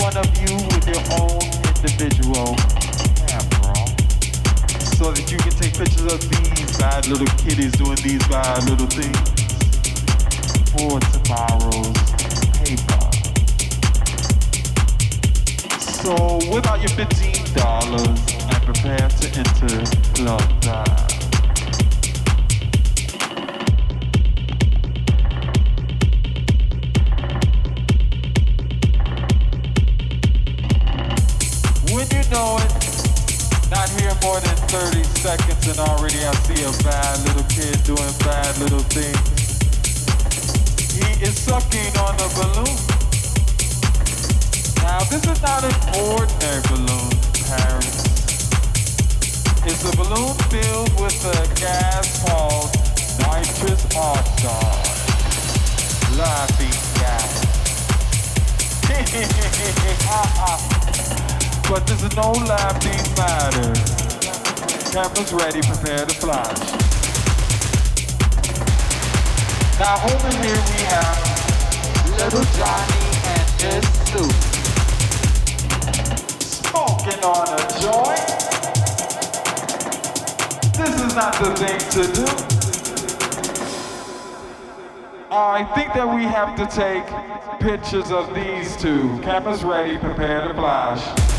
one of you with your own individual camera so that you can take pictures of these bad little kitties doing these bad little things for tomorrow's paper. So whip out your $15 and prepare to enter Club Dive. 30 seconds and already I see a bad little kid doing bad little things. He is sucking on a balloon. Now this is not an ordinary balloon, parents. It's a balloon filled with a gas called nitrous oxide. Laughing gas. but this is no laughing matter. Cameras ready, prepare to flash. Now over here we have little Johnny and his suit. Smoking on a joint. This is not the thing to do. I think that we have to take pictures of these two. Cameras ready, prepare to flash.